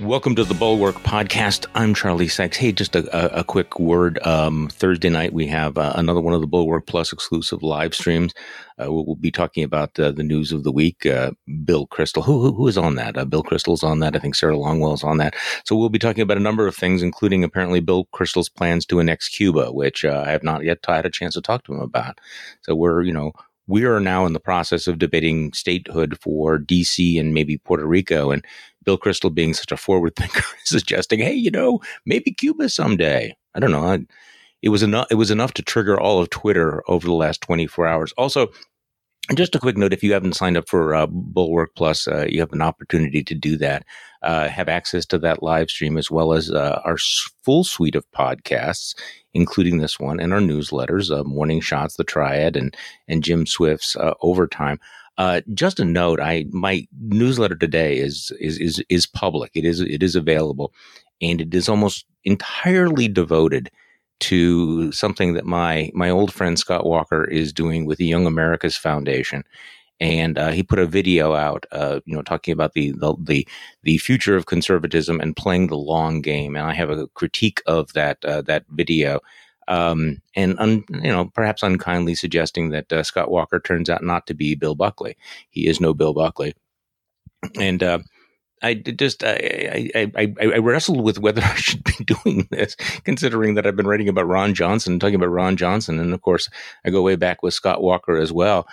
Welcome to the Bulwark Podcast. I'm Charlie Sykes. Hey, just a, a, quick word. Um, Thursday night, we have uh, another one of the Bulwark Plus exclusive live streams. Uh, we'll, we'll, be talking about uh, the news of the week. Uh, Bill Kristol, who, who, who is on that? Uh, Bill Kristol's on that. I think Sarah Longwell's on that. So we'll be talking about a number of things, including apparently Bill Kristol's plans to annex Cuba, which uh, I have not yet had a chance to talk to him about. So we're, you know, we are now in the process of debating statehood for DC and maybe Puerto Rico. And Bill Kristol, being such a forward thinker, suggesting, hey, you know, maybe Cuba someday. I don't know. I, it was enough. It was enough to trigger all of Twitter over the last 24 hours. Also, just a quick note: if you haven't signed up for uh, Bulwark Plus, uh, you have an opportunity to do that. Uh, have access to that live stream as well as uh, our full suite of podcasts, including this one, and our newsletters: uh, Morning Shots, The Triad, and and Jim Swift's uh, Overtime. Uh, just a note: I my newsletter today is is is is public. It is it is available, and it is almost entirely devoted to something that my my old friend Scott Walker is doing with the Young America's Foundation. And uh, he put a video out, uh, you know, talking about the, the, the the future of conservatism and playing the long game. And I have a critique of that uh, that video um, and un, you know perhaps unkindly suggesting that uh, Scott Walker turns out not to be Bill Buckley. He is no Bill Buckley, and uh, I just I, I, I, I wrestled with whether I should be doing this, considering that I've been writing about Ron Johnson, talking about Ron Johnson, and of course I go way back with Scott Walker as well.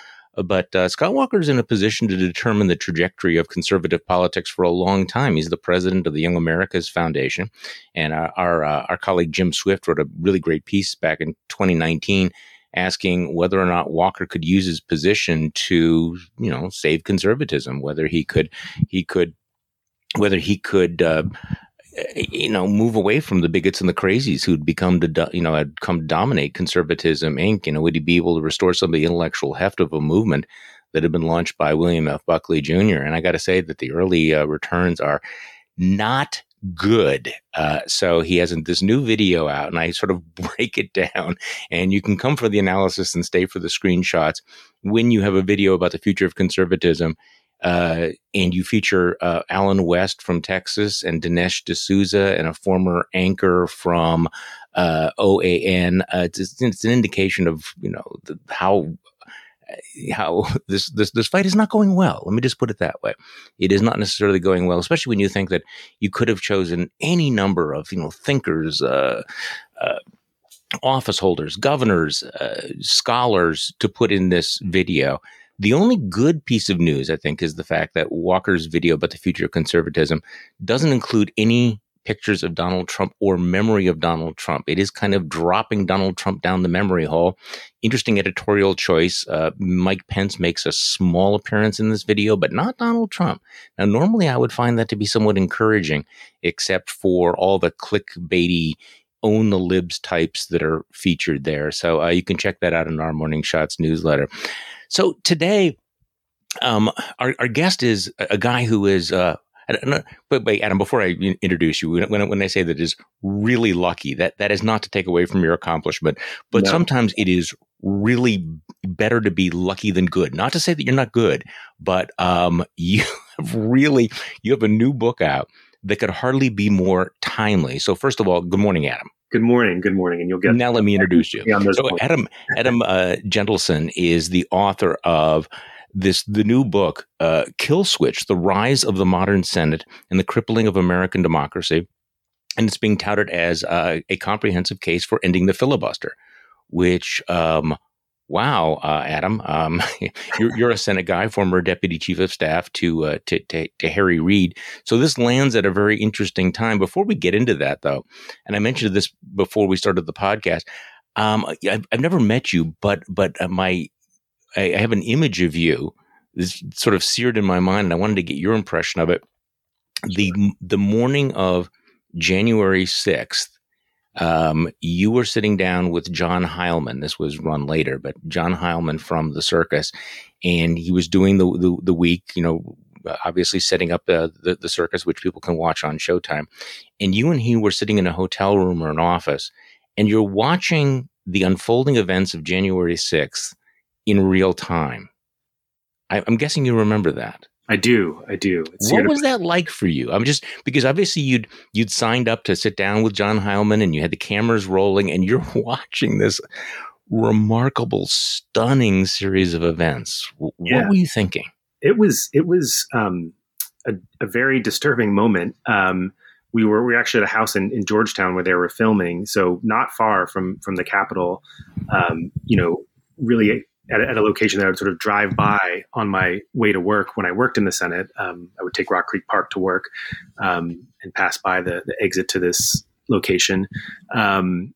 But uh, Scott Walker is in a position to determine the trajectory of conservative politics for a long time. He's the president of the Young Americas Foundation, and our our, uh, our colleague Jim Swift wrote a really great piece back in 2019 asking whether or not Walker could use his position to, you know, save conservatism, whether he could he could whether he could uh, you know, move away from the bigots and the crazies who'd become to, you know, had come dominate conservatism Inc. You know, would he be able to restore some of the intellectual heft of a movement that had been launched by William F. Buckley Jr.? And I got to say that the early uh, returns are not good. Uh, so he has this new video out, and I sort of break it down. And you can come for the analysis and stay for the screenshots when you have a video about the future of conservatism uh, and you feature uh, Allen West from Texas and Dinesh D'Souza and a former anchor from uh, OAN. Uh, it's, it's, an indication of you know the, how how this, this this fight is not going well. Let me just put it that way. It is not necessarily going well, especially when you think that you could have chosen any number of you know thinkers. Uh, uh, office holders, governors, scholars to put in this video the only good piece of news, I think, is the fact that Walker's video about the future of conservatism doesn't include any pictures of Donald Trump or memory of Donald Trump. It is kind of dropping Donald Trump down the memory hole. Interesting editorial choice. Uh, Mike Pence makes a small appearance in this video, but not Donald Trump. Now, normally I would find that to be somewhat encouraging, except for all the clickbaity own the libs types that are featured there. So uh, you can check that out in our Morning Shots newsletter. So today, um, our, our guest is a guy who is, uh, but wait, Adam, before I introduce you, when, when I say that is really lucky, that, that is not to take away from your accomplishment, but no. sometimes it is really better to be lucky than good. Not to say that you're not good, but um, you have really, you have a new book out that could hardly be more timely. So first of all, good morning, Adam. Good morning. Good morning. And you'll get now. Let me introduce you. So Adam Adam uh, Jentleson is the author of this the new book, uh, Kill Switch: The Rise of the Modern Senate and the Crippling of American Democracy, and it's being touted as uh, a comprehensive case for ending the filibuster, which um, Wow, uh, Adam, um, you're, you're, a Senate guy, former deputy chief of staff to, uh, to, to, to Harry Reid. So this lands at a very interesting time. Before we get into that, though, and I mentioned this before we started the podcast, um, I've, I've, never met you, but but uh, my I, I have an image of you this sort of seared in my mind, and I wanted to get your impression of it. The the morning of January sixth, um, you were sitting down with John Heilemann. This was run later, but John Heilemann from the circus, and he was doing the the, the week. You know, obviously setting up the, the, the circus, which people can watch on Showtime. And you and he were sitting in a hotel room or an office, and you're watching the unfolding events of January sixth in real time. I, I'm guessing you remember that. I do. I do. It's what was that like for you? I'm just because obviously you'd you'd signed up to sit down with John Heilemann and you had the cameras rolling and you're watching this remarkable, stunning series of events. What yeah. were you thinking? It was it was um, a, a, very disturbing moment. Um, we were we were actually at a house in, in Georgetown where they were filming, so not far from from the Capitol. Um, you know, really at, at, a location that I would sort of drive by on my way to work when I worked in the Senate. Um, I would take Rock Creek Park to work um, and pass by the, the, exit to this location. Um,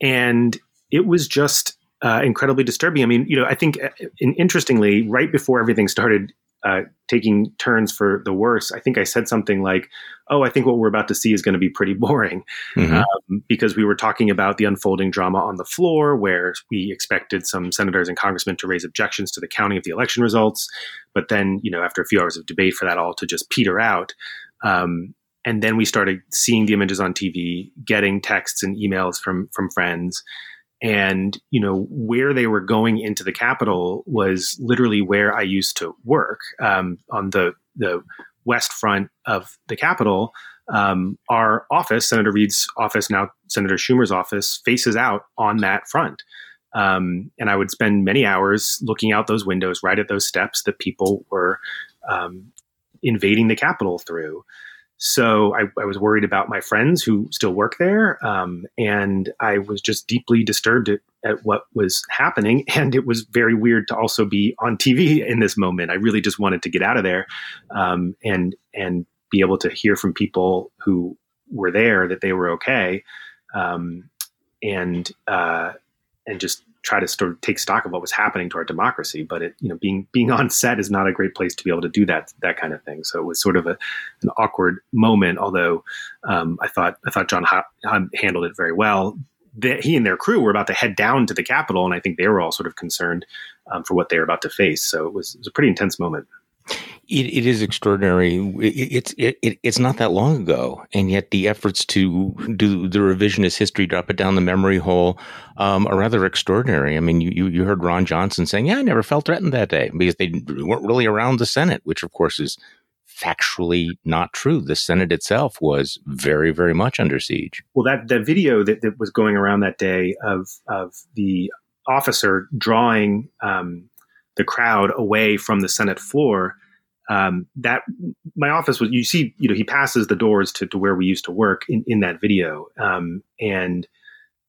and it was just uh, incredibly disturbing. I mean, you know, I think uh, interestingly, right before everything started uh, taking turns for the worse. I think I said something like, "Oh, I think what we're about to see is going to be pretty boring," mm-hmm. um, because we were talking about the unfolding drama on the floor, where we expected some senators and congressmen to raise objections to the counting of the election results, but then, you know, after a few hours of debate, for that all to just peter out. Um, and then we started seeing the images on TV, getting texts and emails from from friends and you know where they were going into the Capitol was literally where I used to work um, on the the west front of the Capitol. Um, our office, Senator Reid's office, now Senator Schumer's office, faces out on that front. Um, and I would spend many hours looking out those windows, right at those steps that people were um, invading the Capitol through. So I, I, was worried about my friends who still work there, um, and I was just deeply disturbed at, at, what was happening. And it was very weird to also be on TV in this moment. I really just wanted to get out of there um, and and be able to hear from people who were there that they were okay, um, and uh, and just try to sort of take stock of what was happening to our democracy. But it, you know, being being on set is not a great place to be able to do that that kind of thing. So it was sort of a an awkward moment. Although um, I thought I thought John handled it very well. He and their crew were about to head down to the Capitol, and I think they were all sort of concerned um, for what they were about to face. So it was, it was a pretty intense moment. It, it is extraordinary. It, it's it, it, it's not that long ago, and yet the efforts to do the revisionist history, drop it down the memory hole, um, are rather extraordinary. I mean, you, you heard Ron Johnson saying, "Yeah, I never felt threatened that day because they weren't really around the Senate," which of course is factually not true. The Senate itself was very, very much under siege. Well, that that video that, that was going around that day of of the officer drawing um, the crowd away from the Senate floor um, that my office was you see you know he passes the doors to, to where we used to work in, in that video. Um, and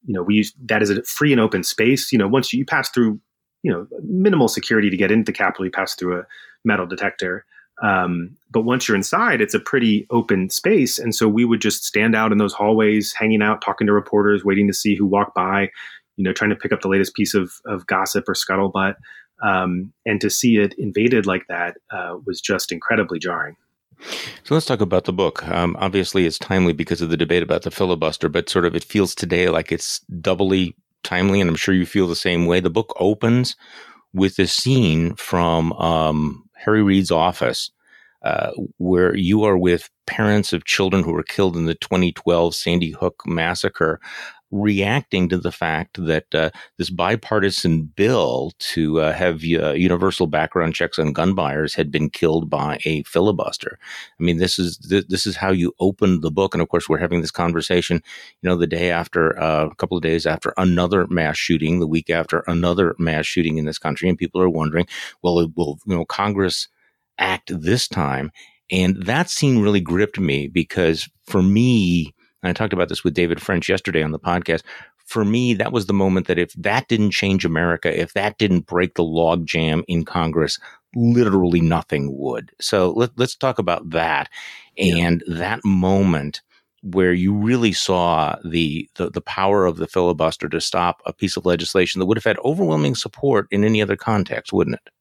you know we use that as a free and open space. You know once you, pass through you know minimal security to get into the capitol you pass through a metal detector. Um, but once you're inside it's a pretty open space. And so we would just stand out in those hallways hanging out talking to reporters waiting to see who walked by you know trying to pick up the latest piece of, of gossip or scuttlebutt um, and to see it invaded like that uh, was just incredibly jarring. So let's talk about the book. Um, obviously, it's timely because of the debate about the filibuster, but sort of it feels today like it's doubly timely, and I'm sure you feel the same way. The book opens with a scene from um, Harry Reid's office uh, where you are with parents of children who were killed in the 2012 Sandy Hook massacre reacting to the fact that uh, this bipartisan bill to uh, have uh, universal background checks on gun buyers had been killed by a filibuster. I mean, this is th- this is how you open the book, and of course, we're having this conversation. You know, the day after, uh, a couple of days after another mass shooting, the week after another mass shooting in this country, and people are wondering, well, will you know Congress act this time? And that scene really gripped me because for me, and I talked about this with David French yesterday on the podcast. For me, that was the moment that if that didn't change America, if that didn't break the logjam in Congress, literally nothing would. So let, us talk about that and yeah. that moment where you really saw the, the, the power of the filibuster to stop a piece of legislation that would have had overwhelming support in any other context, wouldn't it?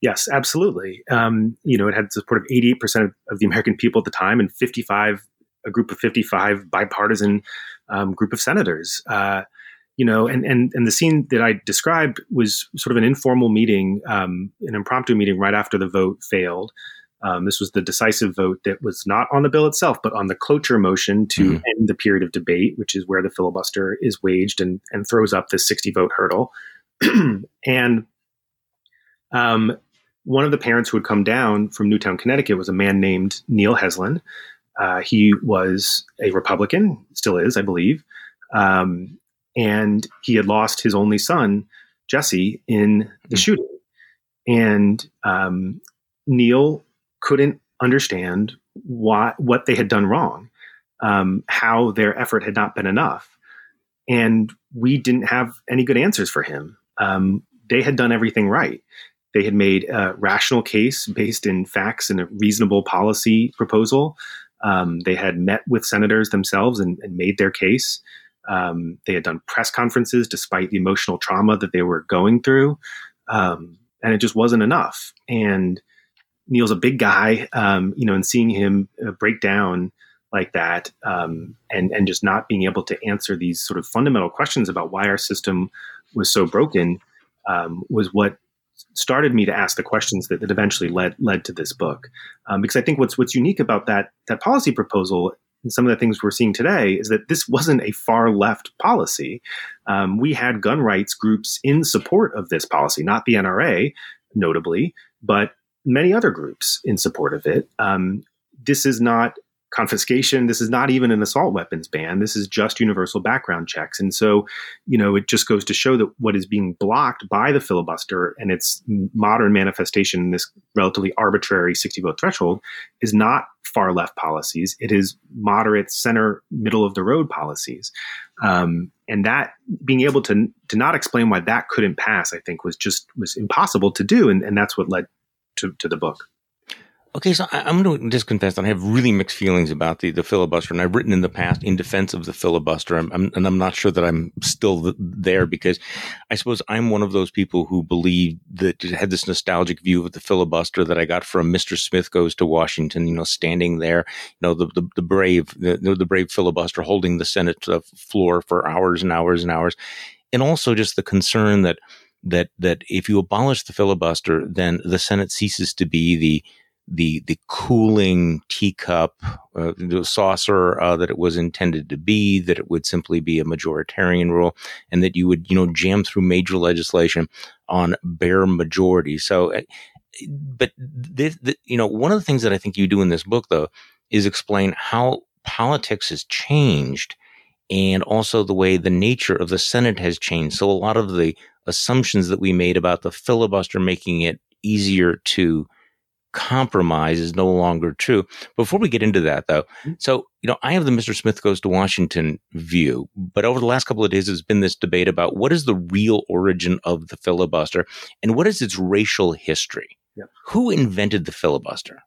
Yes, absolutely. Um, you know, it had support of 88% of the American people at the time and 55 a group of 55 bipartisan um, group of senators. Uh, you know, and, and, and the scene that I described was sort of an informal meeting, um, an impromptu meeting right after the vote failed. Um, this was the decisive vote that was not on the bill itself, but on the cloture motion to mm-hmm. end the period of debate, which is where the filibuster is waged and, and throws up the 60 vote hurdle. and um, one of the parents who had come down from Newtown, Connecticut, was a man named Neil Heslin. Uh, he was a Republican, still is, I believe, um, and he had lost his only son, Jesse, in the hmm. shooting. And um, Neil couldn't understand why what they had done wrong, um, how their effort had not been enough, and we didn't have any good answers for him. Um, they had done everything right. They had made a rational case based in facts and a reasonable policy proposal. Um, they had met with senators themselves and, and made their case. Um, they had done press conferences despite the emotional trauma that they were going through. Um, and it just wasn't enough. And Neil's a big guy, um, you know, and seeing him uh, break down like that um, and and just not being able to answer these sort of fundamental questions about why our system was so broken um, was what started me to ask the questions that, that eventually led led to this book. Um, because I think what's what's unique about that that policy proposal and some of the things we're seeing today is that this wasn't a far left policy. Um, we had gun rights groups in support of this policy, not the NRA, notably, but many other groups in support of it. Um, this is not confiscation. This is not even an assault weapons ban. This is just universal background checks. And so, you know, it just goes to show that what is being blocked by the filibuster and its modern manifestation in this relatively arbitrary 60 vote threshold is not far left policies. It is moderate, center, middle of the road policies. Um, and that being able to to not explain why that couldn't pass, I think, was just was impossible to do, and, and that's what led to, to the book. Okay, so I, am going to just confess that I have really mixed feelings about the, the filibuster, and I've written in the past in defense of the filibuster, I'm, I'm, and I'm not sure that I'm still there because I suppose I'm one of those people who believe that had this nostalgic view of the filibuster that I got from Mr. Smith Goes to Washington, you know, standing there, you know, the the, the brave the, the brave filibuster holding the Senate uh, floor for hours and hours and hours, and also just the concern that that that if you abolish the filibuster, then the Senate ceases to be the the the cooling teacup, uh, the saucer uh, that it was intended to be, that it would simply be a majoritarian rule, and that you would you know jam through major legislation on bare majority. So, uh, but this, the, you know, one of the things that I think you do in this book though is explain how politics has changed. And also the way the nature of the Senate has changed. So a lot of the assumptions that we made about the filibuster making it easier to compromise is no longer true. Before we get into that, though, mm-hmm. so you know, I have the Mr. Smith goes to Washington view, but over the last couple of days, there's been this debate about what is the real origin of the filibuster and what is its racial history. Yep. Who invented the filibuster?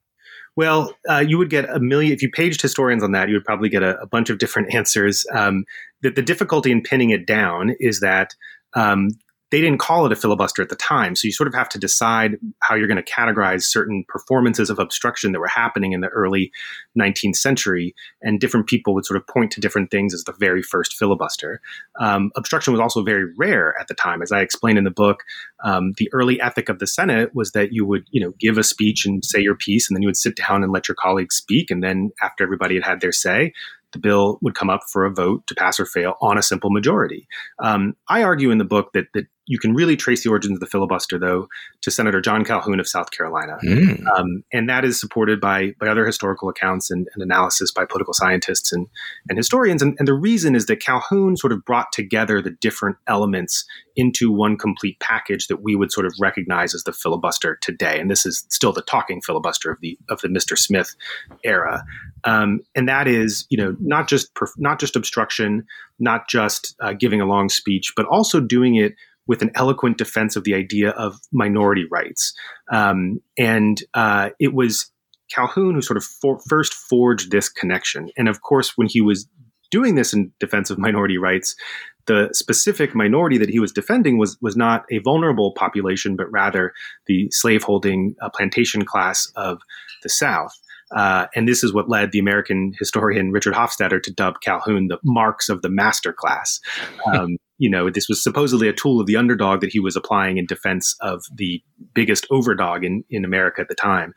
Well, uh, you would get a million if you paged historians on that. You would probably get a, a bunch of different answers. Um, the, the difficulty in pinning it down is that um, they didn't call it a filibuster at the time. So you sort of have to decide how you're going to categorize certain performances of obstruction that were happening in the early 19th century. And different people would sort of point to different things as the very first filibuster. Um, obstruction was also very rare at the time. As I explained in the book, um, the early ethic of the Senate was that you would, you know, give a speech and say your piece, and then you would sit down and let your colleagues speak. And then after everybody had had their say, the bill would come up for a vote to pass or fail on a simple majority. Um, I argue in the book that that you can really trace the origins of the filibuster, though, to Senator John Calhoun of South Carolina. Mm. Um, and that is supported by, by other historical accounts and, and analysis by political scientists and, and historians. And, and, the reason is that Calhoun sort of brought together the different elements into one complete package that we would sort of recognize as the filibuster today. And this is still the talking filibuster of the of the Mr. Smith era. Um, and that is, you know, not just not just obstruction, not just uh, giving a long speech, but also doing it with an eloquent defense of the idea of minority rights. Um, and uh, it was Calhoun who sort of for, first forged this connection. And of course, when he was doing this in defense of minority rights, the specific minority that he was defending was was not a vulnerable population, but rather the slaveholding uh, plantation class of the South. Uh, and this is what led the American historian Richard Hofstadter to dub Calhoun the Marx of the master class. Um, you know, this was supposedly a tool of the underdog that he was applying in defense of the biggest overdog in, in America at the time.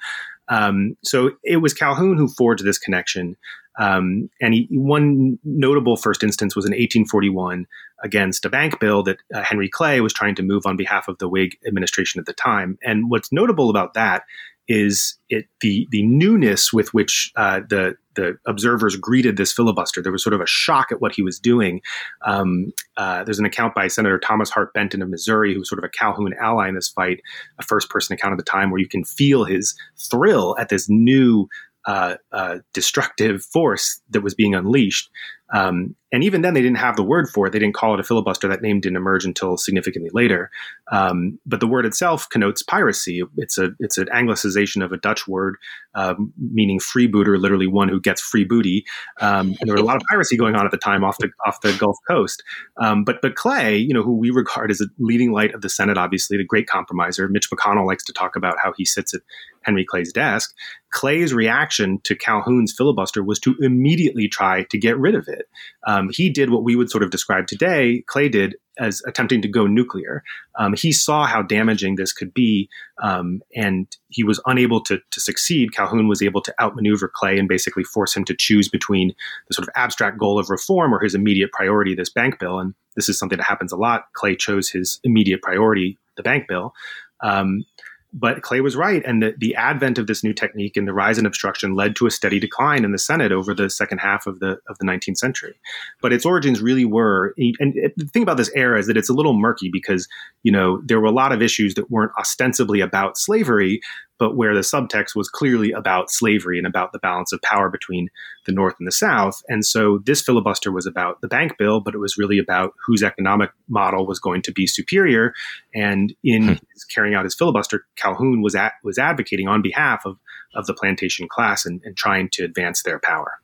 Um, so it was Calhoun who forged this connection. Um, and he, one notable first instance was in 1841 against a bank bill that uh, Henry Clay was trying to move on behalf of the Whig administration at the time. And what's notable about that is it the the newness with which uh, the the observers greeted this filibuster. There was sort of a shock at what he was doing. Um, uh, there's an account by Senator Thomas Hart Benton of Missouri, who was sort of a Calhoun ally in this fight, a first person account of the time, where you can feel his thrill at this new uh, uh, destructive force that was being unleashed. Um, and even then, they didn't have the word for it. They didn't call it a filibuster. That name didn't emerge until significantly later. Um, but the word itself connotes piracy. It's a it's an anglicization of a Dutch word um, meaning freebooter, literally one who gets free booty. Um, and there was a lot of piracy going on at the time off the off the Gulf Coast. Um, but but Clay, you know, who we regard as a leading light of the Senate, obviously the great compromiser. Mitch McConnell likes to talk about how he sits at Henry Clay's desk. Clay's reaction to Calhoun's filibuster was to immediately try to get rid of it. Um, he did what we would sort of describe today, Clay did as attempting to go nuclear. Um, he saw how damaging this could be, um, and he was unable to, to succeed. Calhoun was able to outmaneuver Clay and basically force him to choose between the sort of abstract goal of reform or his immediate priority, this bank bill. And this is something that happens a lot. Clay chose his immediate priority, the bank bill. Um, but Clay was right, and the, the advent of this new technique and the rise in obstruction led to a steady decline in the Senate over the second half of the of the 19th century. But its origins really were, and the thing about this era is that it's a little murky because you know there were a lot of issues that weren't ostensibly about slavery, but where the subtext was clearly about slavery and about the balance of power between the North and the South. And so this filibuster was about the bank bill, but it was really about whose economic model was going to be superior. And in hmm. carrying out his filibuster, Calhoun was at, was advocating on behalf of, of the plantation class and, and trying to advance their power.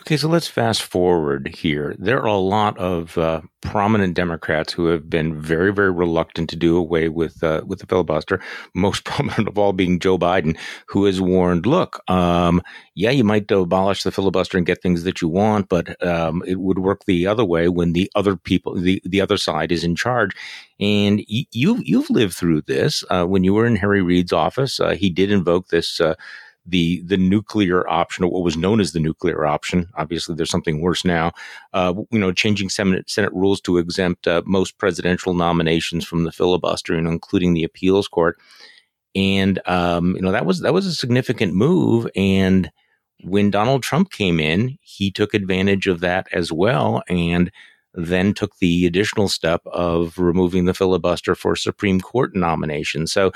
Okay, so let's fast forward here. There are a lot of uh, prominent Democrats who have been very, very reluctant to do away with uh, with the filibuster. Most prominent of all being Joe Biden, who has warned, "Look, um, yeah, you might abolish the filibuster and get things that you want, but um, it would work the other way when the other people, the the other side, is in charge." And you you've lived through this uh, when you were in Harry Reid's office. Uh, he did invoke this uh, the the nuclear option, or what was known as the nuclear option. Obviously, there's something worse now. Uh, you know, changing Senate, Senate rules to exempt uh, most presidential nominations from the filibuster, and including the appeals court. And um, you know that was that was a significant move. And when Donald Trump came in, he took advantage of that as well, and then took the additional step of removing the filibuster for Supreme Court nominations. So,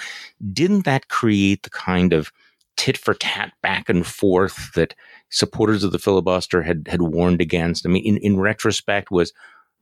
didn't that create the kind of tit for tat back and forth that supporters of the filibuster had had warned against. I mean, in, in retrospect, was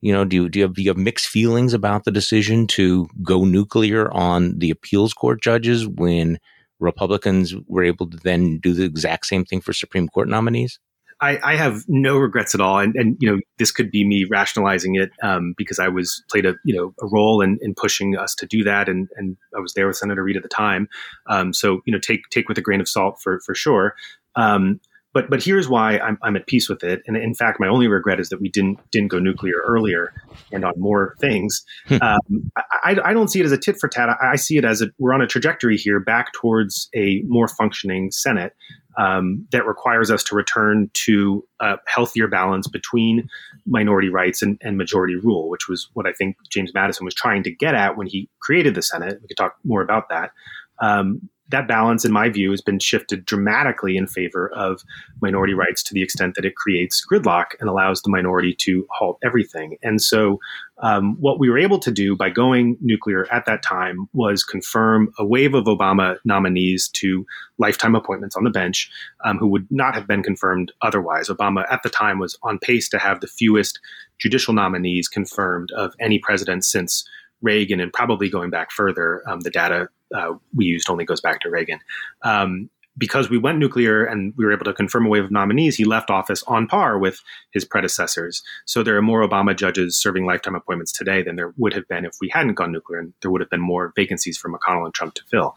you know, do you, do you, have, do you have mixed feelings about the decision to go nuclear on the appeals court judges when Republicans were able to then do the exact same thing for Supreme Court nominees? I, I, have no regrets at all, and, and you know this could be me rationalizing it um, because I was played a you know a role in, in pushing us to do that, and and I was there with Senator Reid at the time. Um, so you know take take with a grain of salt for for sure. Um, but but here's why I'm, I'm at peace with it, and in fact, my only regret is that we didn't didn't go nuclear earlier and on more things. Hmm. um, I, I, don't see it as a tit for tat. I, I see it as a, we're on a trajectory here back towards a more functioning Senate um, that requires us to return to a healthier balance between minority rights and, and, majority rule, which was what I think James Madison was trying to get at when he created the Senate. We could talk more about that. Um, that balance, in my view, has been shifted dramatically in favor of minority rights to the extent that it creates gridlock and allows the minority to halt everything. And so, um, what we were able to do by going nuclear at that time was confirm a wave of Obama nominees to lifetime appointments on the bench um, who would not have been confirmed otherwise. Obama at the time was on pace to have the fewest judicial nominees confirmed of any president since Reagan and probably going back further. Um, the data uh, we used only goes back to Reagan. Um, because we went nuclear and we were able to confirm a wave of nominees, he left office on par with his predecessors. So there are more Obama judges serving lifetime appointments today than there would have been if we hadn't gone nuclear, and there would have been more vacancies for McConnell and Trump to fill.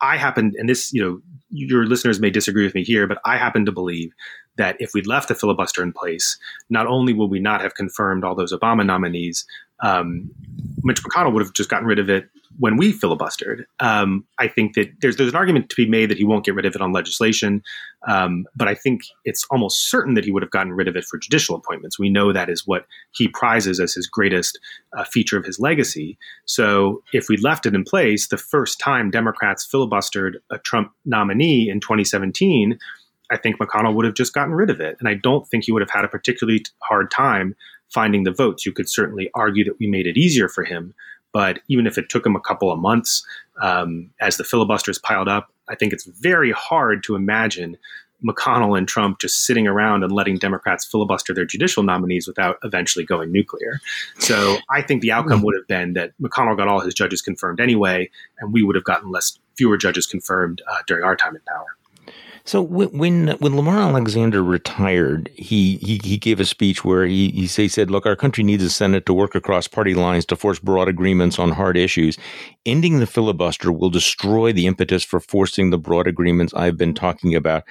I happen, and this, you know, your listeners may disagree with me here, but I happen to believe that if we'd left the filibuster in place, not only would we not have confirmed all those Obama nominees, um, Mitch McConnell would have just gotten rid of it when we filibustered. Um, I think that there's there's an argument to be made that he won't get rid of it on legislation, um, but I think it's almost certain that he would have gotten rid of it for judicial appointments. We know that is what he prizes as his greatest uh, feature of his legacy. So if we left it in place, the first time Democrats filibustered a Trump nominee in 2017. I think McConnell would have just gotten rid of it. And I don't think he would have had a particularly hard time finding the votes. You could certainly argue that we made it easier for him, but even if it took him a couple of months um, as the filibusters piled up, I think it's very hard to imagine McConnell and Trump just sitting around and letting Democrats filibuster their judicial nominees without eventually going nuclear. So I think the outcome would have been that McConnell got all his judges confirmed anyway, and we would have gotten less fewer judges confirmed uh, during our time in power. So when when Lamar Alexander retired, he he, he gave a speech where he, he said, "Look, our country needs a Senate to work across party lines to force broad agreements on hard issues. Ending the filibuster will destroy the impetus for forcing the broad agreements I've been talking about."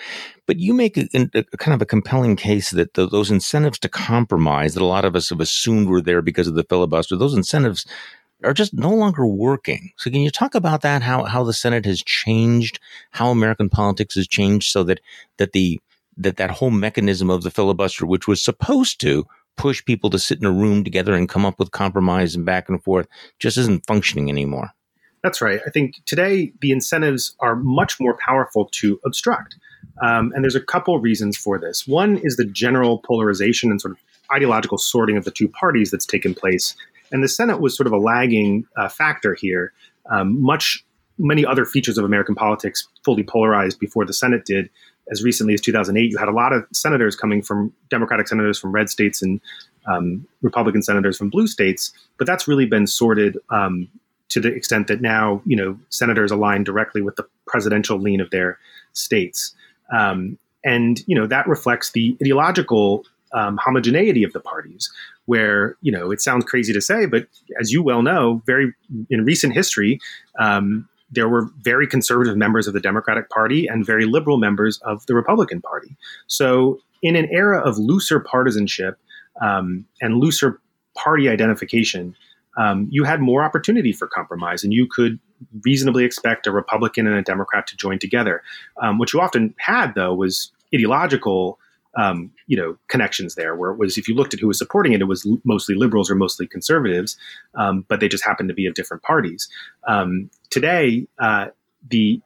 But you make a, a, a kind of a compelling case that the, those incentives to compromise that a lot of us have assumed were there because of the filibuster, those incentives are just no longer working. So can you talk about that? How how the Senate has changed, how American politics has changed, so that that the that that whole mechanism of the filibuster, which was supposed to push people to sit in a room together and come up with compromise and back and forth, just isn't functioning anymore. That's right. I think today the incentives are much more powerful to obstruct. Um, and there's a couple reasons for this. One is the general polarization and sort of ideological sorting of the two parties that's taken place and the Senate was sort of a lagging uh, factor here. Um, much many other features of American politics fully polarized before the Senate did. As recently as 2008, you had a lot of senators coming from Democratic senators from red states and um, Republican senators from blue states, but that's really been sorted um, to the extent that now you know senators align directly with the presidential lean of their states, um, and you know that reflects the ideological um, homogeneity of the parties where you know it sounds crazy to say, but as you well know, very in recent history, um, there were very conservative members of the Democratic Party and very liberal members of the Republican Party. So, in an era of looser partisanship um, and looser party identification, um, you had more opportunity for compromise, and you could reasonably expect a Republican and a Democrat to join together. Um, what you often had, though, was ideological um, you know connections there where it was if you looked at who was supporting it it was mostly liberals or mostly conservatives um, but they just happened to be of different parties. Um, today uh, the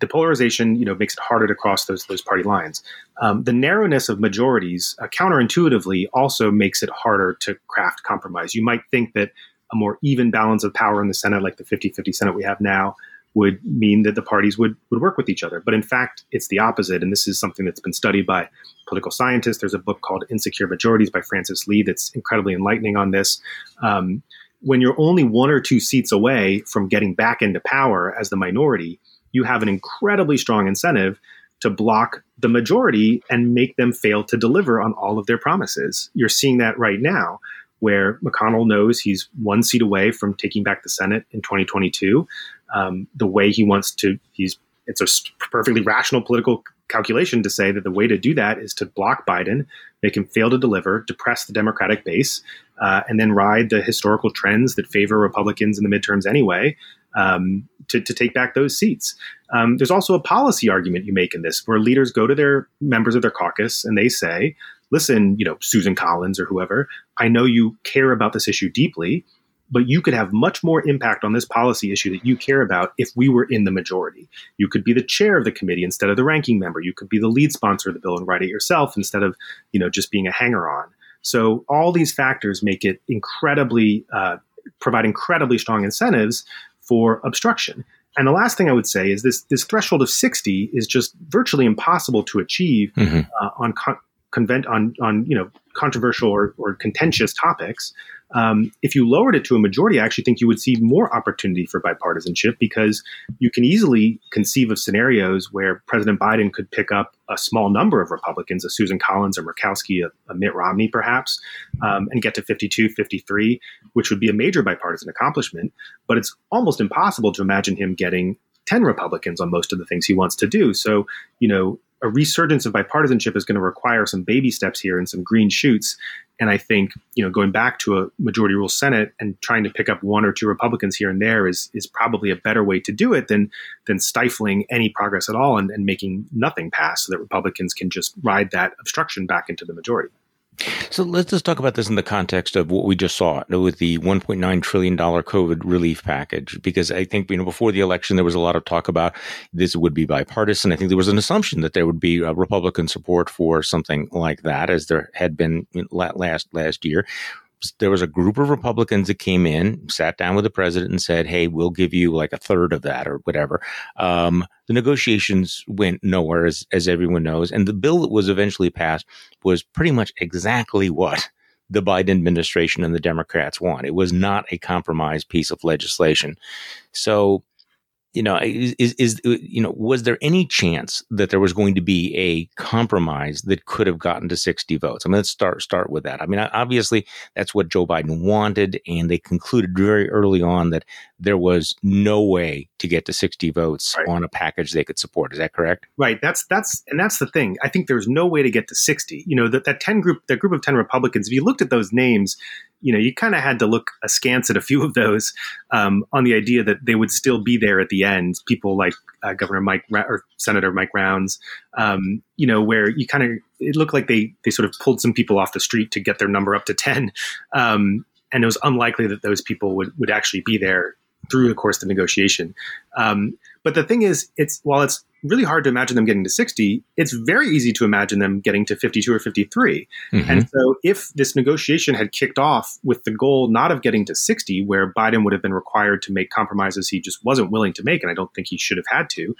the polarization you know makes it harder to cross those those party lines. Um, the narrowness of majorities uh, counterintuitively also makes it harder to craft compromise. You might think that a more even balance of power in the senate like the 50-50 senate we have now would mean that the parties would, would work with each other. But in fact, it's the opposite. And this is something that's been studied by political scientists. There's a book called Insecure Majorities by Frances Lee that's incredibly enlightening on this. Um, when you're only one or two seats away from getting back into power as the minority, you have an incredibly strong incentive to block the majority and make them fail to deliver on all of their promises. You're seeing that right now where McConnell knows he's one seat away from taking back the Senate in 2022. Um, the way he wants to, he's it's a perfectly rational political calculation to say that the way to do that is to block Biden, make him fail to deliver, depress the Democratic base, uh, and then ride the historical trends that favor Republicans in the midterms anyway um, to, to, take back those seats. Um, there's also a policy argument you make in this where leaders go to their members of their caucus and they say, listen, you know, Susan Collins or whoever, I know you care about this issue deeply, but you could have much more impact on this policy issue that you care about if we were in the majority. You could be the chair of the committee instead of the ranking member. You could be the lead sponsor of the bill and write it yourself instead of, you know, just being a hanger on. So all these factors make it incredibly, uh, provide incredibly strong incentives for obstruction. And the last thing I would say is this: this threshold of 60 is just virtually impossible to achieve mm-hmm. uh, on con- convent on on you know controversial or, or contentious topics. Um, if you lowered it to a majority, I actually think you would see more opportunity for bipartisanship because you can easily conceive of scenarios where President Biden could pick up a small number of Republicans, a Susan Collins, a Murkowski, a, a Mitt Romney, perhaps, um, and get to 52, 53, which would be a major bipartisan accomplishment. But it's almost impossible to imagine him getting 10 Republicans on most of the things he wants to do. So, you know, a resurgence of bipartisanship is going to require some baby steps here and some green shoots. And I think, you know, going back to a majority rule Senate and trying to pick up one or two Republicans here and there is is probably a better way to do it than than stifling any progress at all and, and making nothing pass so that Republicans can just ride that obstruction back into the majority. So let's just talk about this in the context of what we just saw with the 1.9 trillion dollar COVID relief package, because I think you know before the election there was a lot of talk about this would be bipartisan. I think there was an assumption that there would be uh, Republican support for something like that, as there had been last last year there was a group of Republicans that came in, sat down with the president, and said, "Hey, we'll give you like a third of that or whatever." Um, the negotiations went nowhere, as as everyone knows, and the bill that was eventually passed was pretty much exactly what the Biden administration and the Democrats want. It was not a compromise piece of legislation. So you know, is, is, uh, you know, was there any chance that there was going to be a compromise that could have gotten to 60 votes? I mean, let's start start with that. I mean, obviously, that's what Joe Biden wanted, and they concluded very early on that there was no way to get to 60 votes right. on a package they could support. Is that correct? Right. That's that's and that's the thing. I think there's no way to get to 60. You know, that that 10 group, that group of 10 Republicans. If you looked at those names, you know, you kind of had to look askance at a few of those um, on the idea that they would still be there at the end. People like uh, Governor Mike or Senator Mike Rounds, um, you know, where you kind of it looked like they they sort of pulled some people off the street to get their number up to ten, um, and it was unlikely that those people would would actually be there through the course of the negotiation. Um, but the thing is, it's while it's really hard to imagine them getting to 60, it's very easy to imagine them getting to 52 or 53. Mm-hmm. And so, if this negotiation had kicked off with the goal not of getting to 60, where Biden would have been required to make compromises he just wasn't willing to make, and I don't think he should have had to.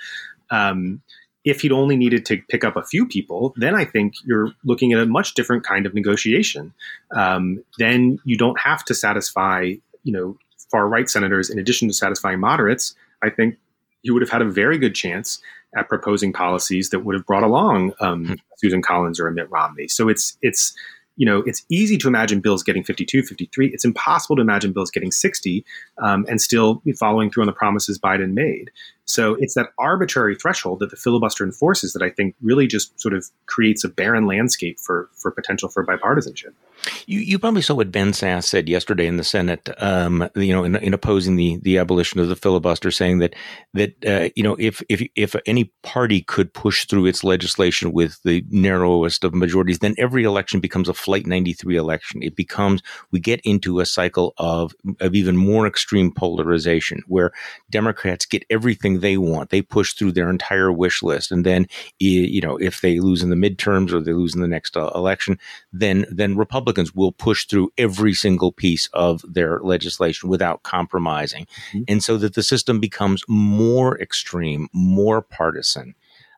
Um, if he'd only needed to pick up a few people, then I think you're looking at a much different kind of negotiation. Um, then you don't have to satisfy, you know, far right senators in addition to satisfying moderates. I think you would have had a very good chance at proposing policies that would have brought along um, hmm. Susan Collins or Mitt Romney. So it's it's you know it's easy to imagine bills getting 52, 53. It's impossible to imagine bills getting 60 um, and still following through on the promises Biden made. So it's that arbitrary threshold that the filibuster enforces that I think really just sort of creates a barren landscape for for potential for bipartisanship. You, you probably saw what Ben Sasse said yesterday in the Senate, um, you know, in, in, opposing the the abolition of the filibuster, saying that that uh, you know if if if any party could push through its legislation with the narrowest of majorities, then every election becomes a Flight 93 election. It becomes we get into a cycle of of even more extreme polarization, where Democrats get everything they want, they push through their entire wish list, and then you know if they lose in the midterms or they lose in the next uh, election, then then Republicans Republicans will push through every single piece of their legislation without compromising. Mm-hmm. And so that the system becomes more extreme, more partisan,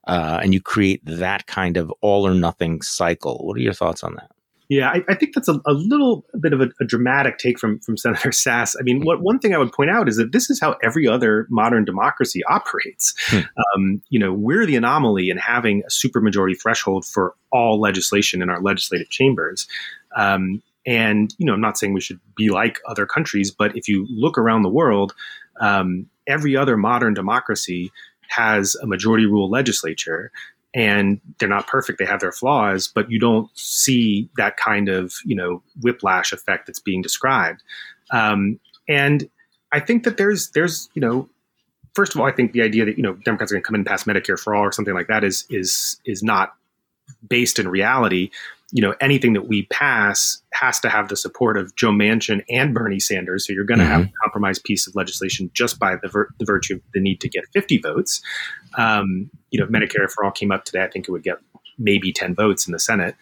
uh, and you create that kind of all or nothing cycle. What are your thoughts on that? Yeah, I, I, think that's a, a little bit of a, a, dramatic take from from Senator Sasse. I mean, what one thing I would point out is that this is how every other modern democracy operates. Hmm. Um, you know, we're the anomaly in having a supermajority threshold for all legislation in our legislative chambers. Um, and you know, I'm not saying we should be like other countries, but if you look around the world, um, every other modern democracy has a majority rule legislature and they're not perfect. They have their flaws but you don't see that kind of you know whiplash effect that's being described. Um, and i think that there's there's you know first of all i think the idea that you know democrats are going to come in and pass medicare for all or something like that is is is not based in reality you know anything that we pass has to have the support of Joe Manchin and Bernie Sanders. So you're going to mm-hmm. have a compromise piece of legislation just by the, vir- the virtue of the need to get 50 votes. Um, you know, if Medicare for all came up today, I think it would get maybe 10 votes in the Senate.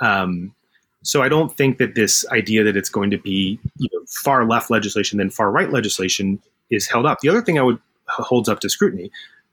Um, so I don't think that this idea that it's going to be you know, far left legislation than far right legislation is held up. The other thing I would holds up to scrutiny.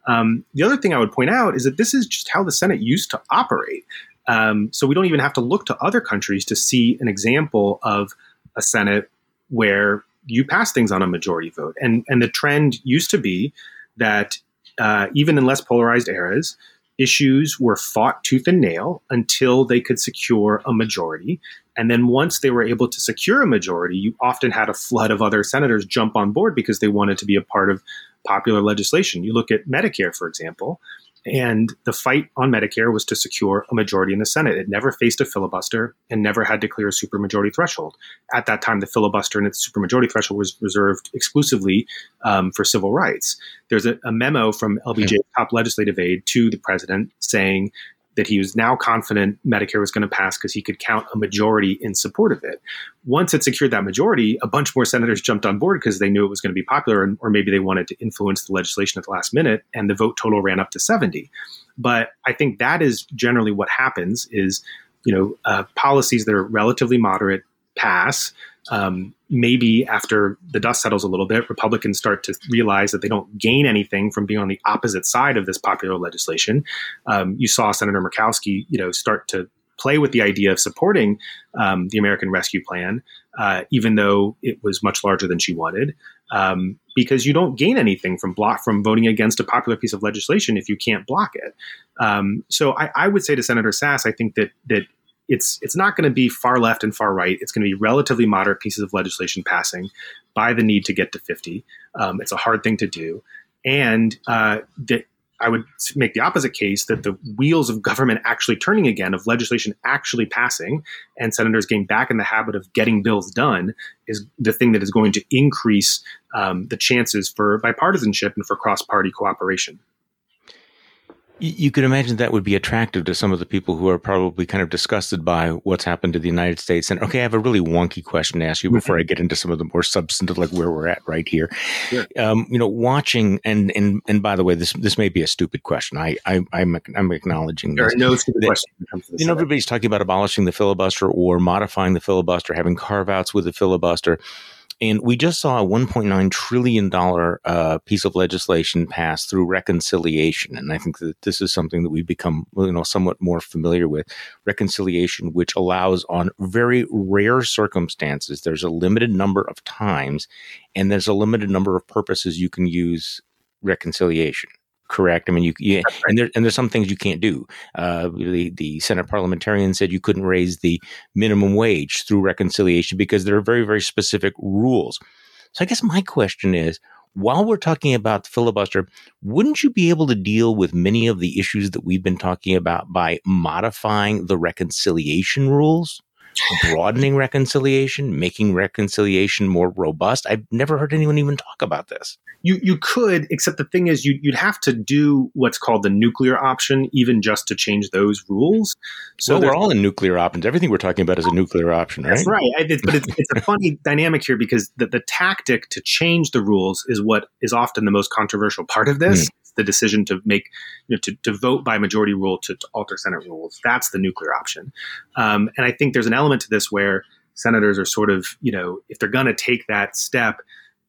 Um, the other thing I would point out is that this is just how the Senate used to operate. Um, so we don't even have to look to other countries to see an example of a Senate where you pass things on a majority vote. And and the trend used to be that uh, even in less polarized eras, issues were fought tooth and nail until they could secure a majority. And then once they were able to secure a majority, you often had a flood of other senators jump on board because they wanted to be a part of popular legislation. You look at Medicare, for example, and the fight on Medicare was to secure a majority in the Senate. It never faced a filibuster and never had to clear a supermajority threshold. At that time, the filibuster and its supermajority threshold was reserved exclusively um, for civil rights. There's a, a memo from LBJ, top legislative aide, to the president saying that he was now confident Medicare was going to pass because he could count a majority in support of it. Once it secured that majority, a bunch more senators jumped on board because they knew it was going to be popular, and, or maybe they wanted to influence the legislation at the last minute, and the vote total ran up to 70. But I think that is generally what happens: is you know uh, policies that are relatively moderate pass. Um, maybe after the dust settles a little bit, Republicans start to realize that they don't gain anything from being on the opposite side of this popular legislation. Um, you saw Senator Murkowski, you know, start to play with the idea of supporting um, the American Rescue Plan, uh, even though it was much larger than she wanted, um, because you don't gain anything from block from voting against a popular piece of legislation if you can't block it. Um, so I, I, would say to Senator Sasse, I think that that it's it's not going to be far left and far right. It's going to be relatively moderate pieces of legislation passing by the need to get to 50. Um, it's a hard thing to do, and uh, that I would make the opposite case that the wheels of government actually turning again, of legislation actually passing, and senators getting back in the habit of getting bills done, is the thing that is going to increase um, the chances for bipartisanship and for cross party cooperation. You could imagine that would be attractive to some of the people who are probably kind of disgusted by what's happened to the United States. And okay, I have a really wonky question to ask you before mm-hmm. I get into some of the more substantive, like where we're at right here. Sure. Um, you know, watching and and and by the way, this this may be a stupid question. I, I I'm I'm acknowledging there this. are no stupid that, questions. You know, everybody's talking about abolishing the filibuster or modifying the filibuster, having carve outs with the filibuster. And we just saw a $1.9 trillion uh, piece of legislation pass through reconciliation. And I think that this is something that we've become you know, somewhat more familiar with. Reconciliation, which allows on very rare circumstances, there's a limited number of times and there's a limited number of purposes you can use reconciliation correct. I mean, you, you right. and there and there's some things you can't do. Uh, the the Senate parliamentarian said you couldn't raise the minimum wage through reconciliation because there are very very specific rules. So I guess my question is. While we're talking about the filibuster, wouldn't you be able to deal with many of the issues that we've been talking about by modifying the reconciliation rules? Broadening reconciliation, making reconciliation more robust. I've never heard anyone even talk about this. You you could, except the thing is, you, you'd have to do what's called the nuclear option, even just to change those rules. So well, we're all in nuclear options. Everything we're talking about is a nuclear option, right? That's right. but it's, it's a funny dynamic here because the, the tactic to change the rules is what is often the most controversial part of this. Mm the decision to make you know, to, to vote by majority rule to, to alter Senate rules. That's the nuclear option. Um, and I think there's an element to this where senators are sort of you know if they're going to take that step.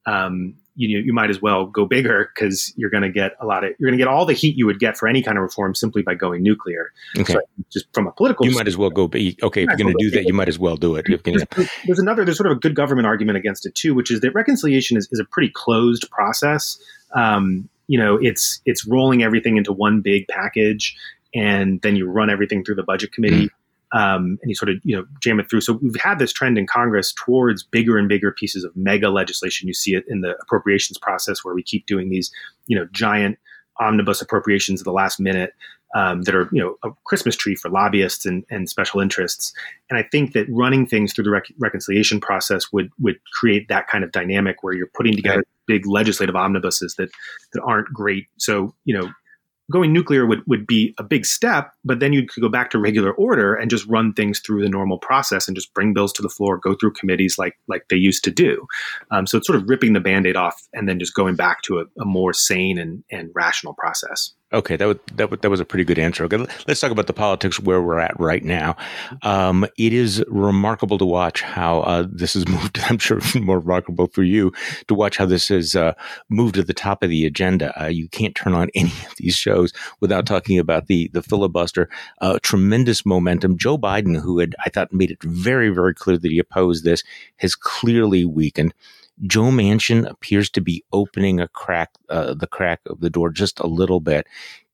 Um, you you might as well go bigger because you're going to get a lot of you're going to get all the heat you would get for any kind of reform simply by going nuclear. Okay. So just from a political, you might as well go big. Okay, if you're going to do that, you might as well do it. There's, there's, another. There's sort of a good government argument against it too, which is that reconciliation is, is a pretty closed process. Um, you know it's it's rolling everything into one big package and then you run everything through the budget committee mm. um, and you sort of you know jam it through so we've had this trend in congress towards bigger and bigger pieces of mega legislation you see it in the appropriations process where we keep doing these you know giant omnibus appropriations at the last minute um, that are you know a Christmas tree for lobbyists and, and special interests. And I think that running things through the rec- reconciliation process would would create that kind of dynamic where you're putting together. Big legislative omnibuses that that aren't great. So you know going nuclear would, would be a big step, but then you could go back to regular order and just run things through the normal process and just bring bills to the floor, go through committees like like they used to do. Um, so it's sort of ripping the band-aid off and then just going back to a, a more sane and, and rational process. Okay, that, would, that, would, that was a pretty good answer. Okay, let's talk about the politics where we're at right now. Um, it is remarkable to watch how uh, this has moved. I'm sure more remarkable for you to watch how this has uh, moved to the top of the agenda. Uh, you can't turn on any of these shows without talking about the the filibuster. Uh, tremendous momentum. Joe Biden, who had I thought made it very very clear that he opposed this, has clearly weakened. Joe Manchin appears to be opening a crack, uh, the crack of the door just a little bit.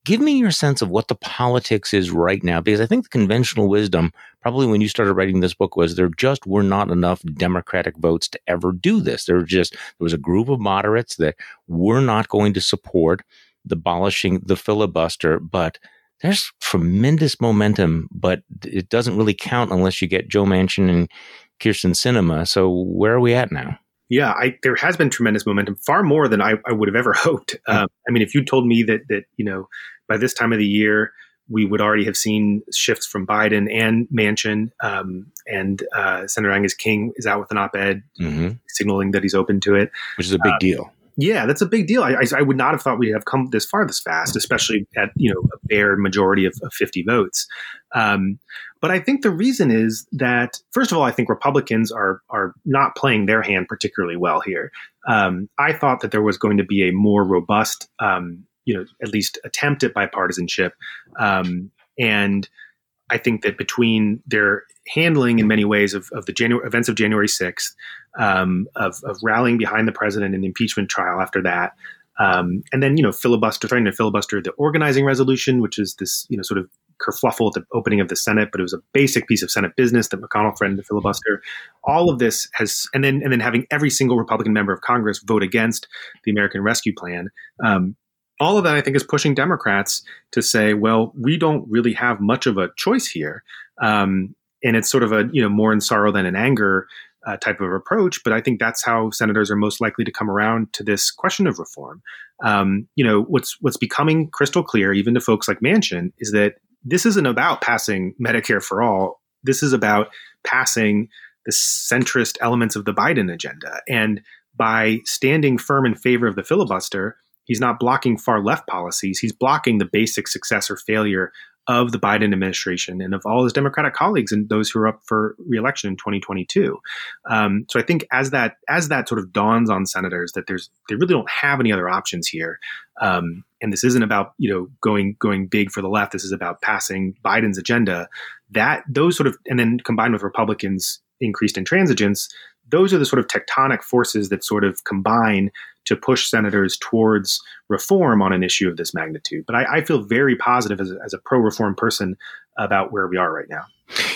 Give me your sense of what the politics is right now, because I think the conventional wisdom probably when you started writing this book was there just were not enough Democratic votes to ever do this. There were just there was a group of moderates that were not going to support abolishing the filibuster, but there's tremendous momentum, but it doesn't really count unless you get Joe Manchin and Kyrsten Sinema. So where are we at now? Yeah, I, there has been tremendous momentum, far more than I, I would have ever hoped. Um, I mean, if you told me that that you know by this time of the year we would already have seen shifts from Biden and Manchin, um, and uh, Senator Angus King is out with an op-ed mm-hmm. signaling that he's open to it, which is a big uh, deal. Yeah, that's a big deal. I, I, would not have thought we'd have come this far this fast, especially at you know a bare majority of, of 50 votes. Um, but I think the reason is that first of all, I think Republicans are are not playing their hand particularly well here. Um, I thought that there was going to be a more robust, um, you know, at least attempt at bipartisanship, um, and I think that between their handling in many ways of, of the events of January 6th, um, of, of, rallying behind the president in the impeachment trial after that, um, and then, you know, filibuster, threatening to filibuster the organizing resolution, which is this, you know, sort of kerfluffle at the opening of the Senate, but it was a basic piece of Senate business that McConnell threatened to filibuster. All of this has, and then, and then having every single Republican member of Congress vote against the American Rescue Plan. Um, all of that, I think, is pushing Democrats to say, well, we don't really have much of a choice here. Um, and it's sort of a, you know, more in sorrow than in anger uh, type of approach. But I think that's how senators are most likely to come around to this question of reform. Um, you know, what's what's becoming crystal clear, even to folks like Manchin, is that this isn't about passing Medicare for all. This is about passing the centrist elements of the Biden agenda. And by standing firm in favor of the filibuster, He's not blocking far left policies. He's blocking the basic success or failure of the Biden administration and of all his Democratic colleagues and those who are up for reelection in 2022. Um, so I think as that as that sort of dawns on senators that there's they really don't have any other options here, um, and this isn't about you know going going big for the left. This is about passing Biden's agenda. That those sort of and then combined with Republicans increased intransigence, those are the sort of tectonic forces that sort of combine to push senators towards reform on an issue of this magnitude. But I, I feel very positive as a, as a pro reform person about where we are right now.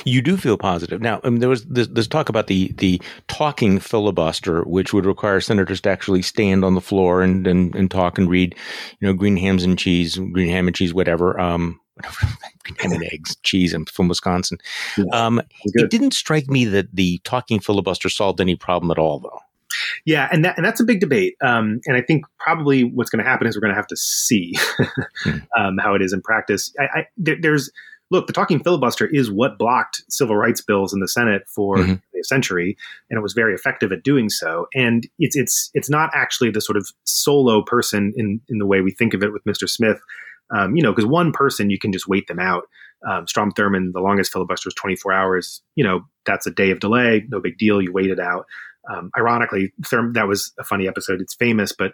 You do feel positive. Now, I mean, there was this, this, talk about the the talking filibuster, which would require senators to actually stand on the floor and and, and talk and read, you know, green hams and cheese, green ham and cheese, whatever. Um, ham and eggs, cheese. I'm from Wisconsin. Yeah, um, it didn't strike me that the talking filibuster solved any problem at all, though. Yeah, and that, and that's a big debate. Um, and I think probably what's going to happen is we're going to have to see hmm. um, how it is in practice. I, I, there, there's look, the talking filibuster is what blocked civil rights bills in the Senate for mm-hmm. a century, and it was very effective at doing so. And it's it's it's not actually the sort of solo person in in the way we think of it with Mr. Smith. Um, you know, because one person you can just wait them out. Um, Strom Thurmond, the longest filibuster was 24 hours. You know, that's a day of delay, no big deal. You wait it out. Um, ironically, Thurm- that was a funny episode. It's famous, but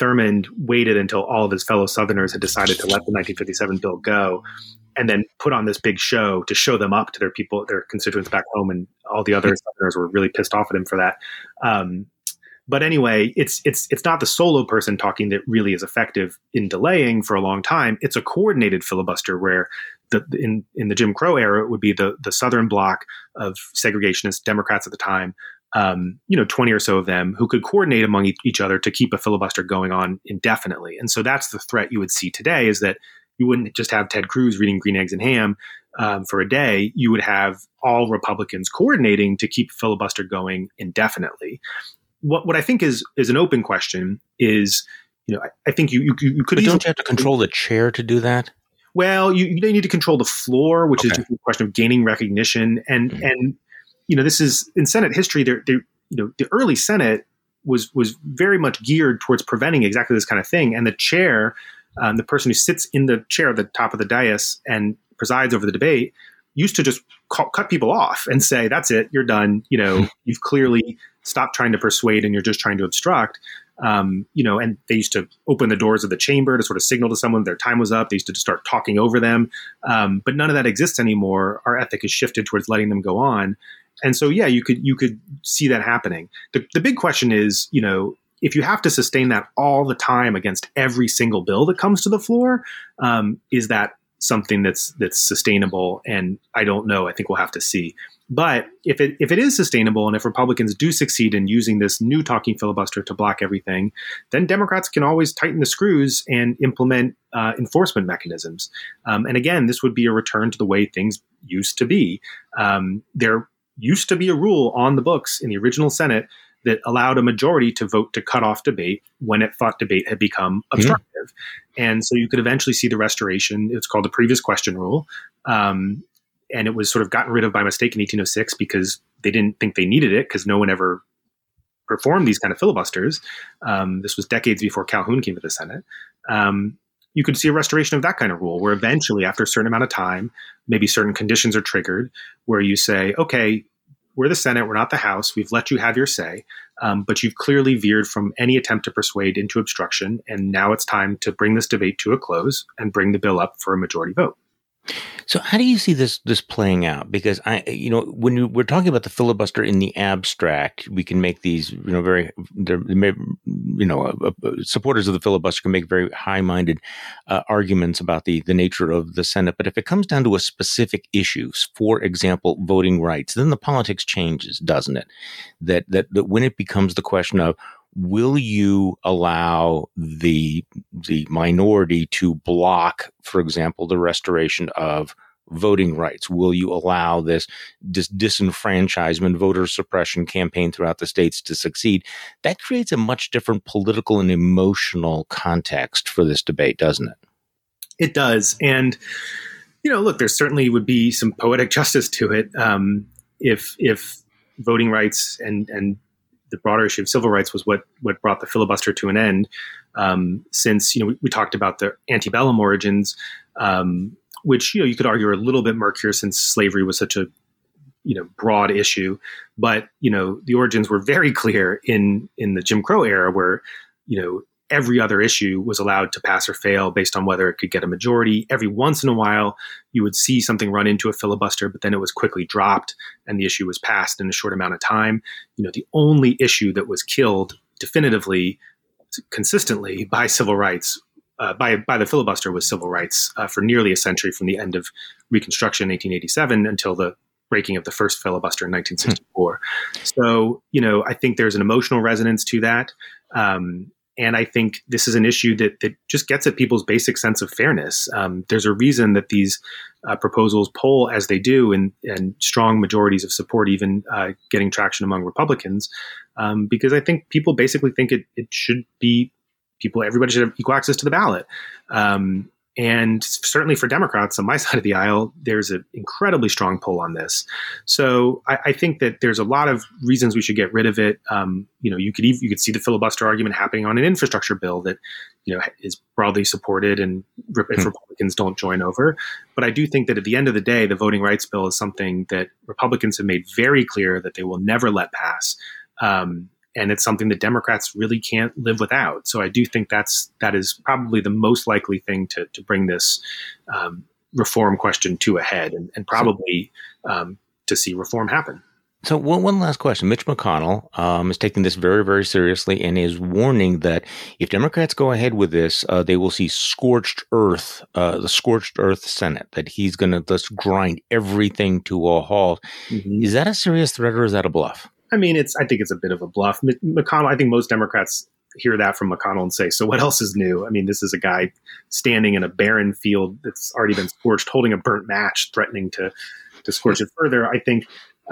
Thurmond waited until all of his fellow Southerners had decided to let the 1957 bill go, and then put on this big show to show them up to their people, their constituents back home, and all the other Southerners were really pissed off at him for that. Um, but anyway, it's it's it's not the solo person talking that really is effective in delaying for a long time. It's a coordinated filibuster where the in in the Jim Crow era it would be the the Southern bloc of segregationist Democrats at the time um, you know, 20 or so of them who could coordinate among each other to keep a filibuster going on indefinitely. And so that's the threat you would see today is that you wouldn't just have Ted Cruz reading Green Eggs and Ham um, for a day. You would have all Republicans coordinating to keep a filibuster going indefinitely. What, what I think is is an open question is, you know, I, I think you you, you could. But don't you have to control the chair to do that? Well, you, you need to control the floor, which okay. is a question of gaining recognition, and mm-hmm. and you know, this is in Senate history. There, you know, the early Senate was was very much geared towards preventing exactly this kind of thing. And the chair, um, the person who sits in the chair at the top of the dais and presides over the debate, used to just call, cut people off and say, "That's it, you're done." You know, you've clearly stopped trying to persuade, and you're just trying to obstruct. Um, you know, and they used to open the doors of the chamber to sort of signal to someone their time was up. They used to just start talking over them, um, but none of that exists anymore. Our ethic has shifted towards letting them go on, and so, yeah, you could you could see that happening. The, the big question is, you know, if you have to sustain that all the time against every single bill that comes to the floor, um, is that something that's that's sustainable. And I don't know. I think we'll have to see. But if it if it is sustainable, and if Republicans do succeed in using this new talking filibuster to block everything, then Democrats can always tighten the screws and implement uh, enforcement mechanisms. Um, and again, this would be a return to the way things used to be. Um, there used to be a rule on the books in the original Senate that allowed a majority to vote to cut off debate when it thought debate had become hmm. obstructive. Mm-hmm. And so you could eventually see the restoration. It's called the previous question rule. Um, and it was sort of gotten rid of by mistake in 1806 because they didn't think they needed it because no one ever performed these kind of filibusters. Um, this was decades before Calhoun came to the Senate. Um, you could see a restoration of that kind of rule where eventually, after a certain amount of time, maybe certain conditions are triggered where you say, okay, we're the Senate, we're not the House. We've let you have your say, um, but you've clearly veered from any attempt to persuade into obstruction. And now it's time to bring this debate to a close and bring the bill up for a majority vote. So, how do you see this this playing out? Because I, you know, when we're talking about the filibuster in the abstract, we can make these, you know, very, you know, uh, uh, supporters of the filibuster can make very high minded uh, arguments about the the nature of the Senate. But if it comes down to a specific issues, for example, voting rights, then the politics changes, doesn't it? That that that when it becomes the question of will you allow the the minority to block, for example, the restoration of voting rights? Will you allow this, this disenfranchisement, voter suppression campaign throughout the states to succeed? That creates a much different political and emotional context for this debate, doesn't it? It does, and you know, look, there certainly would be some poetic justice to it um, if if voting rights and and the broader issue of civil rights was what what brought the filibuster to an end. Um, since you know we, we, talked about the antebellum origins, um, which you know you could argue are a little bit murkier since slavery was such a you know broad issue, but you know the origins were very clear in in the Jim Crow era, where you know every other issue was allowed to pass or fail based on whether it could get a majority. Every once in a while, you would see something run into a filibuster, but then it was quickly dropped and the issue was passed in a short amount of time. You know, the only issue that was killed definitively, consistently by civil rights. Uh, by by the filibuster was civil rights uh, for nearly a century from the end of Reconstruction in 1887 until the breaking of the first filibuster in 1964. Hmm. So you know I think there's an emotional resonance to that. Um, and I think this is an issue that, that just gets at people's basic sense of fairness. Um, there's a reason that these uh, proposals poll as they do and, and strong majorities of support, even uh, getting traction among Republicans, um, because I think people basically think it, it should be people, everybody should have equal access to the ballot. Um, and certainly for Democrats on my side of the aisle, there's an incredibly strong pull on this. So I, I, think that there's a lot of reasons we should get rid of it. Um, you know, you could even, you could see the filibuster argument happening on an infrastructure bill that you know is broadly supported, and if hmm. Republicans don't join over. But I do think that at the end of the day, the voting rights bill is something that Republicans have made very clear that they will never let pass. Um, and it's something that Democrats really can't live without. So I do think that's that is probably the most likely thing to to bring this um, reform question to a head, and, and probably um, to see reform happen. So one, one last question. Mitch McConnell um, is taking this very, very seriously and is warning that if Democrats go ahead with this, uh, they will see scorched earth, uh, the scorched earth Senate, that he's going to just grind everything to a halt. Mm-hmm. Is that a serious threat or is that a bluff? I mean, it's. I think it's a bit of a bluff. McConnell. I think most Democrats hear that from McConnell and say, "So what else is new?" I mean, this is a guy standing in a barren field that's already been scorched, holding a burnt match, threatening to to scorch it further. I think,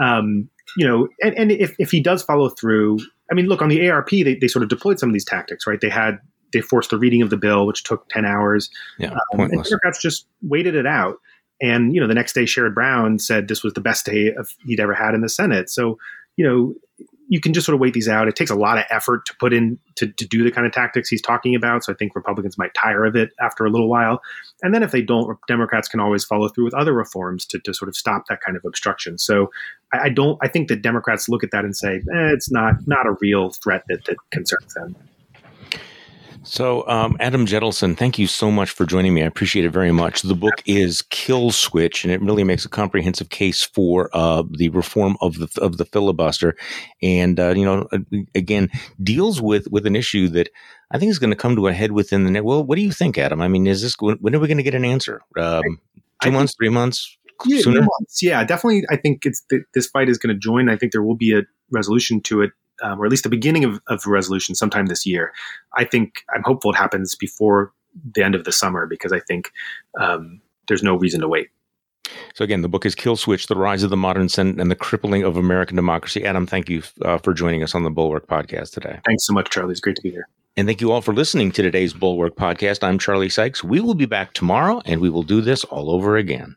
um, you know, and, and if if he does follow through, I mean, look on the ARP, they, they sort of deployed some of these tactics, right? They had they forced the reading of the bill, which took ten hours. Yeah, um, pointless. Democrats just waited it out. And you know, the next day, Sherrod Brown said this was the best day of, he'd ever had in the Senate. So you know, you can just sort of wait these out. It takes a lot of effort to put in to, to do the kind of tactics he's talking about. So I think Republicans might tire of it after a little while. And then if they don't, Democrats can always follow through with other reforms to, to sort of stop that kind of obstruction. So I, I don't, I think that Democrats look at that and say, eh, it's not, not a real threat that, that concerns them. So, um, Adam Jentleson, thank you so much for joining me. I appreciate it very much. The book is Kill Switch, and it really makes a comprehensive case for uh, the reform of the of the filibuster, and uh, you know, again, deals with with an issue that I think is going to come to a head within the net. Well, what do you think, Adam? I mean, is this when are we going to get an answer? Um, two months, think, three months? Yeah, sooner? months. Yeah, definitely. I think it's this fight is going to join. I think there will be a resolution to it um, or at least the beginning of, of resolution sometime this year. I think I'm hopeful it happens before the end of the summer because I think um, there's no reason to wait. So again, the book is Kill Switch: The Rise of the Modern Senate and the Crippling of American Democracy. Adam, thank you uh, for joining us on the Bulwark Podcast today. Thanks so much, Charlie. It's great to be here. And thank you all for listening to today's Bulwark Podcast. I'm Charlie Sykes. We will be back tomorrow, and we will do this all over again.